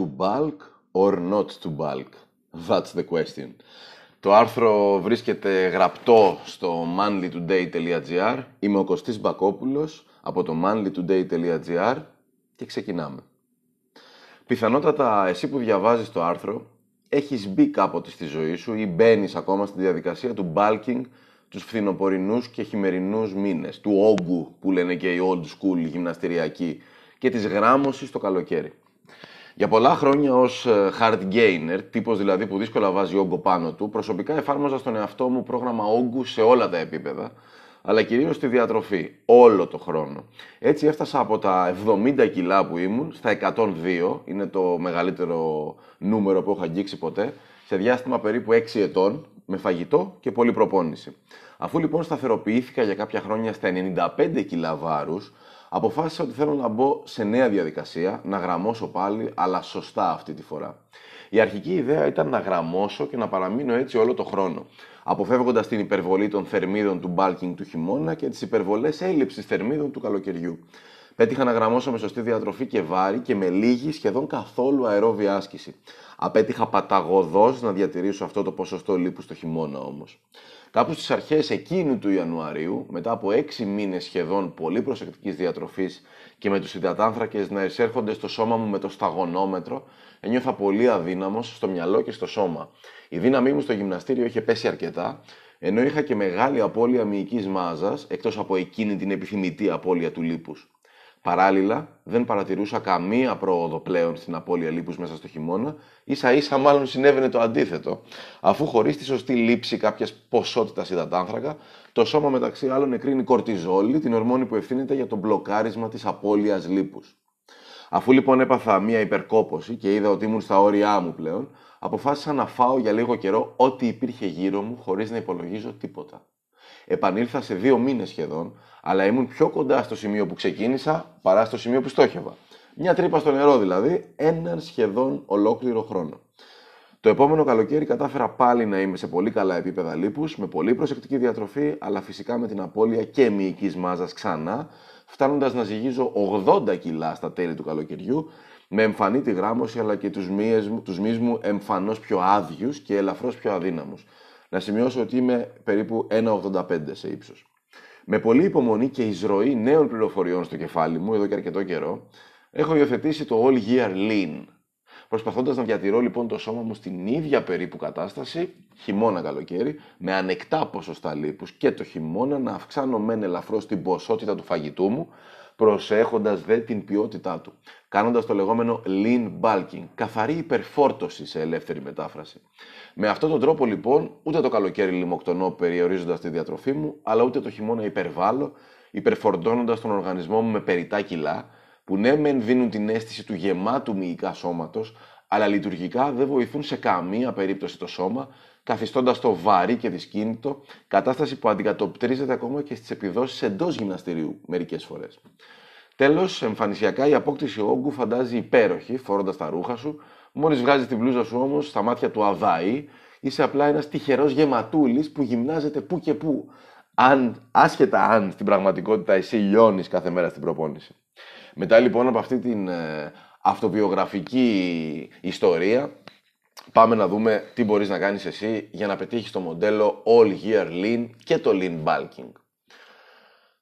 To bulk or not to bulk? That's the question. Το άρθρο βρίσκεται γραπτό στο manlytoday.gr. Είμαι ο Κωστής Μπακόπουλος από το manlytoday.gr και ξεκινάμε. Πιθανότατα εσύ που διαβάζεις το άρθρο έχεις μπει κάποτε στη ζωή σου ή μπαίνεις ακόμα στη διαδικασία του bulking τους φθινοπορεινούς και χειμερινούς μήνες, του όγκου που λένε και οι old school γυμναστηριακοί και της γράμμωσης το καλοκαίρι. Για πολλά χρόνια ως ε, hard gainer, τύπος δηλαδή που δύσκολα βάζει όγκο πάνω του, προσωπικά εφάρμοζα στον εαυτό μου πρόγραμμα όγκου σε όλα τα επίπεδα, αλλά κυρίως στη διατροφή, όλο το χρόνο. Έτσι έφτασα από τα 70 κιλά που ήμουν στα 102, είναι το μεγαλύτερο νούμερο που έχω αγγίξει ποτέ, σε διάστημα περίπου 6 ετών, με φαγητό και πολλή προπόνηση. Αφού λοιπόν σταθεροποιήθηκα για κάποια χρόνια στα 95 κιλά βάρους, αποφάσισα ότι θέλω να μπω σε νέα διαδικασία, να γραμμώσω πάλι, αλλά σωστά αυτή τη φορά. Η αρχική ιδέα ήταν να γραμμώσω και να παραμείνω έτσι όλο το χρόνο, αποφεύγοντας την υπερβολή των θερμίδων του bulking του χειμώνα και τις υπερβολές έλλειψης θερμίδων του καλοκαιριού. Πέτυχα να γραμμώσω με σωστή διατροφή και βάρη και με λίγη σχεδόν καθόλου αερόβια άσκηση. Απέτυχα παταγωδώς να διατηρήσω αυτό το ποσοστό λίπους το χειμώνα όμως. Κάπου στις αρχές εκείνου του Ιανουαρίου, μετά από έξι μήνες σχεδόν πολύ προσεκτικής διατροφής και με τους υδατάνθρακες να εισέρχονται στο σώμα μου με το σταγονόμετρο, ένιωθα πολύ αδύναμος στο μυαλό και στο σώμα. Η δύναμή μου στο γυμναστήριο είχε πέσει αρκετά, ενώ είχα και μεγάλη απώλεια μυϊκής μάζας, εκτός από εκείνη την επιθυμητή απώλεια του λίπους. Παράλληλα, δεν παρατηρούσα καμία πρόοδο πλέον στην απώλεια λίπους μέσα στο χειμώνα, ίσα ίσα μάλλον συνέβαινε το αντίθετο, αφού χωρίς τη σωστή λήψη κάποιας ποσότητας υδατάνθρακα, το σώμα μεταξύ άλλων εκρίνει κορτιζόλη, την ορμόνη που ευθύνεται για το μπλοκάρισμα της απώλειας λίπους. Αφού λοιπόν έπαθα μία υπερκόπωση και είδα ότι ήμουν στα όρια μου πλέον, αποφάσισα να φάω για λίγο καιρό ό,τι υπήρχε γύρω μου χωρίς να υπολογίζω τίποτα. Επανήλθα σε δύο μήνες σχεδόν, αλλά ήμουν πιο κοντά στο σημείο που ξεκίνησα παρά στο σημείο που στόχευα. Μια τρύπα στο νερό δηλαδή, έναν σχεδόν ολόκληρο χρόνο. Το επόμενο καλοκαίρι κατάφερα πάλι να είμαι σε πολύ καλά επίπεδα λίπους, με πολύ προσεκτική διατροφή, αλλά φυσικά με την απώλεια και μυϊκής μάζας ξανά, φτάνοντας να ζυγίζω 80 κιλά στα τέλη του καλοκαιριού, με εμφανή τη γράμμωση αλλά και τους μύες, τους μυς μου εμφανώς πιο άδειους και ελαφρώς πιο αδύναμους. Να σημειώσω ότι είμαι περίπου 1,85 σε ύψος. Με πολλή υπομονή και εισρωή νέων πληροφοριών στο κεφάλι μου εδώ και αρκετό καιρό, έχω υιοθετήσει το All Year Lean. Προσπαθώντας να διατηρώ λοιπόν το σώμα μου στην ίδια περίπου κατάσταση, χειμώνα-καλοκαίρι, με ανεκτά ποσοστά λίπους και το χειμώνα να αυξάνω μεν ελαφρώς την ποσότητα του φαγητού μου, προσέχοντας δε την ποιότητά του, κάνοντας το λεγόμενο lean bulking, καθαρή υπερφόρτωση σε ελεύθερη μετάφραση. Με αυτόν τον τρόπο λοιπόν, ούτε το καλοκαίρι λιμοκτονώ περιορίζοντας τη διατροφή μου, αλλά ούτε το χειμώνα υπερβάλλω, υπερφορτώνοντας τον οργανισμό μου με περιτά κιλά, που ναι, μεν δίνουν την αίσθηση του γεμάτου μυϊκά σώματος, αλλά λειτουργικά δεν βοηθούν σε καμία περίπτωση το σώμα, καθιστώντας το βαρύ και δυσκίνητο, κατάσταση που αντικατοπτρίζεται ακόμα και στις επιδόσεις εντός γυμναστηρίου μερικές φορές. Τέλος, εμφανισιακά η απόκτηση όγκου φαντάζει υπέροχη, φορώντα τα ρούχα σου, Μόλις βγάζεις την μπλούζα σου όμως στα μάτια του Αβάη, είσαι απλά ένας τυχερός γεματούλης που γυμνάζεται που και που. Αν, άσχετα αν στην πραγματικότητα εσύ λιώνεις κάθε μέρα στην προπόνηση. Μετά λοιπόν από αυτή την ε, αυτοβιογραφική ιστορία, πάμε να δούμε τι μπορείς να κάνεις εσύ για να πετύχεις το μοντέλο All Year Lean και το Lean Bulking.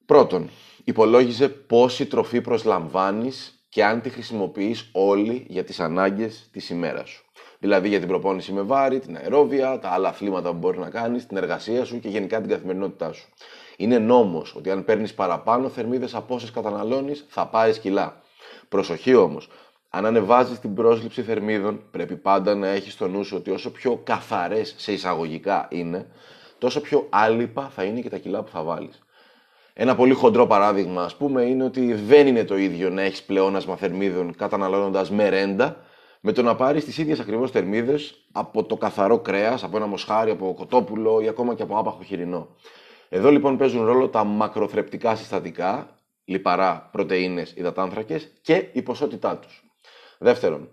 Πρώτον, υπολόγιζε πόση τροφή προσλαμβάνεις και αν τη χρησιμοποιείς όλη για τις ανάγκες της ημέρας σου. Δηλαδή για την προπόνηση με βάρη, την αερόβια, τα άλλα αθλήματα που μπορείς να κάνεις, την εργασία σου και γενικά την καθημερινότητά σου. Είναι νόμος ότι αν παίρνεις παραπάνω θερμίδες από όσες καταναλώνεις, θα πάρει κιλά. Προσοχή όμως, αν ανεβάζεις την πρόσληψη θερμίδων, πρέπει πάντα να έχεις στο νου ότι όσο πιο καθαρές σε εισαγωγικά είναι, τόσο πιο άλυπα θα είναι και τα κιλά που θα βάλεις. Ένα πολύ χοντρό παράδειγμα, ας πούμε, είναι ότι δεν είναι το ίδιο να έχεις πλεόνασμα θερμίδων καταναλώνοντας μερέντα, με το να πάρεις τις ίδιες ακριβώς θερμίδες από το καθαρό κρέας, από ένα μοσχάρι, από κοτόπουλο ή ακόμα και από άπαχο χοιρινό. Εδώ λοιπόν παίζουν ρόλο τα μακροθρεπτικά συστατικά, λιπαρά, πρωτενε, υδατάνθρακες και η ποσότητά τους. Δεύτερον,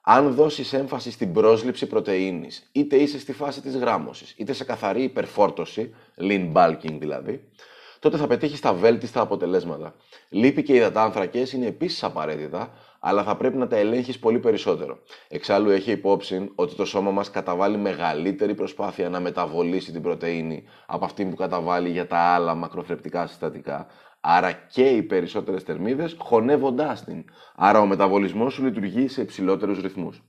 αν δώσεις έμφαση στην πρόσληψη πρωτενη, είτε είσαι στη φάση της γράμμωσης, είτε σε καθαρή υπερφόρτωση, lean bulking δηλαδή, τότε θα πετύχεις τα βέλτιστα αποτελέσματα. Λύπη και υδατάνθρακες είναι επίσης απαραίτητα, αλλά θα πρέπει να τα ελέγχεις πολύ περισσότερο. Εξάλλου έχει υπόψη ότι το σώμα μας καταβάλει μεγαλύτερη προσπάθεια να μεταβολήσει την πρωτενη από αυτή που καταβάλει για τα άλλα μακροθρεπτικά συστατικά. Άρα και οι περισσότερες θερμίδες χωνεύοντάς την. Άρα ο μεταβολισμός σου λειτουργεί σε υψηλότερους ρυθμούς.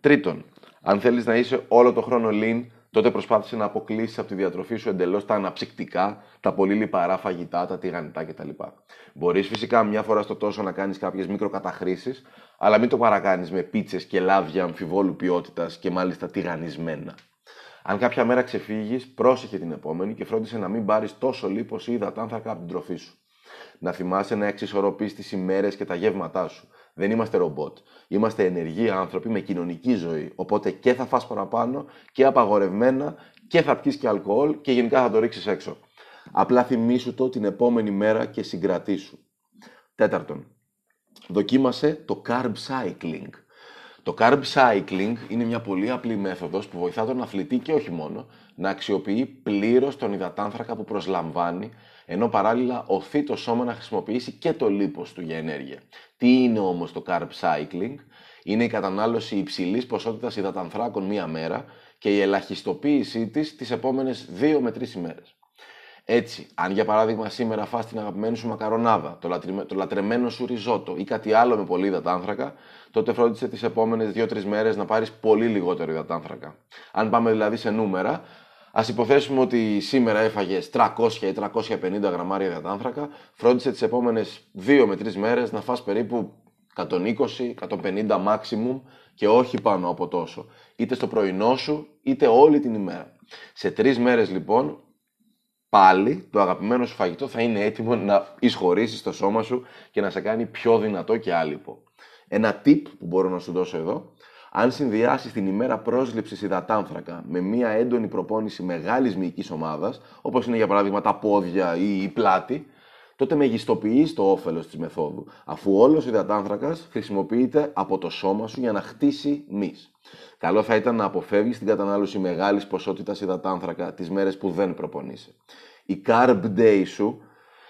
Τρίτον, αν θέλεις να είσαι όλο το χρόνο lean, τότε προσπάθησε να αποκλείσεις από τη διατροφή σου εντελώς τα αναψυκτικά, τα πολύ λιπαρά φαγητά, τα τηγανιτά κτλ. Μπορείς φυσικά μια φορά στο τόσο να κάνεις κάποιες μικροκαταχρήσεις, αλλά μην το παρακάνεις με πίτσες και λάδια αμφιβόλου ποιότητας και μάλιστα τηγανισμένα. Αν κάποια μέρα ξεφύγεις, πρόσεχε την επόμενη και φρόντισε να μην πάρεις τόσο λίπος ή υδατάνθρακα από την τροφή σου. Να θυμάσαι να εξισορροπεί τις ημέρες και τα γεύματά σου. Δεν είμαστε ρομπότ. Είμαστε ενεργοί άνθρωποι με κοινωνική ζωή. Οπότε και θα φας παραπάνω και απαγορευμένα και θα πιεις και αλκοόλ και γενικά θα το ρίξεις έξω. Απλά θυμήσου το την επόμενη μέρα και συγκρατήσου. Τέταρτον, δοκίμασε το carb cycling. Το carb cycling είναι μια πολύ απλή μέθοδος που βοηθά τον αθλητή και όχι μόνο να αξιοποιεί πλήρως τον υδατάνθρακα που προσλαμβάνει ενώ παράλληλα οθεί το σώμα να χρησιμοποιήσει και το λίπος του για ενέργεια. Τι είναι όμως το carb cycling? Είναι η κατανάλωση υψηλής ποσότητας υδατανθράκων μία μέρα και η ελαχιστοποίησή της τις επόμενες 2 με 3 ημέρες. Έτσι, αν για παράδειγμα σήμερα φας την αγαπημένη σου μακαρονάδα, το, το λατρεμένο σου ριζότο ή κάτι άλλο με πολύ υδατάνθρακα, τότε φρόντισε τις επόμενες 2-3 μέρες να πάρεις πολύ λιγότερο υδατάνθρακα. Αν πάμε δηλαδή σε νούμερα, Α υποθέσουμε ότι σήμερα έφαγες 300 ή 350 γραμμάρια υδατάνθρακα, φρόντισε τις επόμενες 2 με 3 μέρες να φας περίπου 120-150 maximum και όχι πάνω από τόσο. Είτε στο πρωινό σου, είτε όλη την ημέρα. Σε τρεις μέρες λοιπόν, πάλι το αγαπημένο σου φαγητό θα είναι έτοιμο να εισχωρήσεις στο σώμα σου και να σε κάνει πιο δυνατό και άλυπο. Ένα tip που μπορώ να σου δώσω εδώ αν συνδυάσεις την ημέρα πρόσληψης υδατάνθρακα με μια έντονη προπόνηση μεγάλης μυϊκής ομάδας, όπως είναι για παράδειγμα τα πόδια ή η πλάτη, τότε μεγιστοποιείς το όφελος της μεθόδου, αφού όλος ο υδατάνθρακας χρησιμοποιείται από το σώμα σου για να χτίσει μυς. Καλό θα ήταν να αποφεύγεις την κατανάλωση μεγάλης ποσότητας υδατάνθρακα τις μέρες που δεν προπονείσαι. Η carb day σου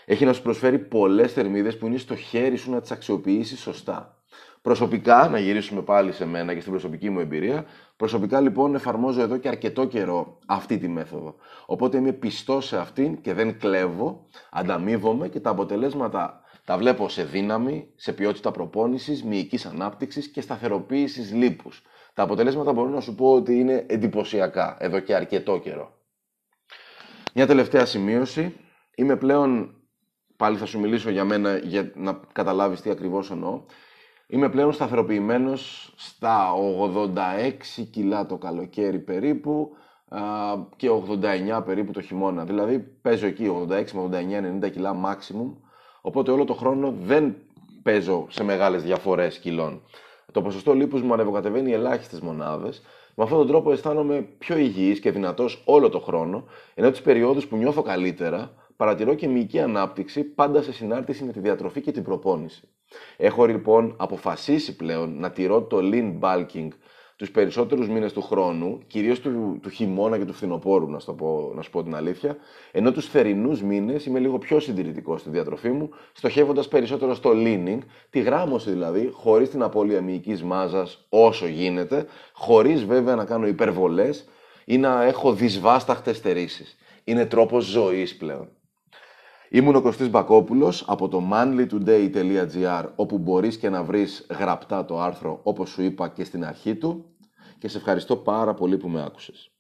έχει να σου προσφέρει πολλές θερμίδες που είναι στο χέρι σου να τις αξιοποιήσεις σωστά. Προσωπικά, να γυρίσουμε πάλι σε μένα και στην προσωπική μου εμπειρία, προσωπικά λοιπόν εφαρμόζω εδώ και αρκετό καιρό αυτή τη μέθοδο. Οπότε είμαι πιστός σε αυτήν και δεν κλέβω, ανταμείβομαι και τα αποτελέσματα τα βλέπω σε δύναμη, σε ποιότητα προπόνησης, μυϊκής ανάπτυξης και σταθεροποίησης λίπους. Τα αποτελέσματα μπορώ να σου πω ότι είναι εντυπωσιακά εδώ και αρκετό καιρό. Μια τελευταία σημείωση. Είμαι πλέον, πάλι θα σου μιλήσω για μένα για να καταλάβεις τι ακριβώς εννοώ. Είμαι πλέον σταθεροποιημένος στα 86 κιλά το καλοκαίρι περίπου και 89 περίπου το χειμώνα. Δηλαδή παίζω εκεί 86 με 89-90 κιλά maximum, οπότε όλο το χρόνο δεν παίζω σε μεγάλες διαφορές κιλών. Το ποσοστό λίπους μου ανεβοκατεβαίνει ελάχιστες μονάδες. Με αυτόν τον τρόπο αισθάνομαι πιο υγιής και δυνατός όλο το χρόνο, ενώ τις περιόδους που νιώθω καλύτερα, παρατηρώ και μυϊκή ανάπτυξη πάντα σε συνάρτηση με τη διατροφή και την προπόνηση. Έχω λοιπόν αποφασίσει πλέον να τηρώ το lean bulking τους περισσότερους μήνες του χρόνου, κυρίως του, του χειμώνα και του φθινοπόρου, να, πω, να σου πω την αλήθεια, ενώ τους θερινούς μήνες είμαι λίγο πιο συντηρητικός στη διατροφή μου, στοχεύοντας περισσότερο στο leaning, τη γράμμωση δηλαδή, χωρίς την απώλεια μυϊκής μάζας όσο γίνεται, χωρίς βέβαια να κάνω υπερβολές ή να έχω δυσβάσταχτες στερήσεις. Είναι τρόπος ζωής πλέον. Ήμουν ο Κωστής Μπακόπουλος από το manlytoday.gr όπου μπορείς και να βρεις γραπτά το άρθρο όπως σου είπα και στην αρχή του και σε ευχαριστώ πάρα πολύ που με άκουσες.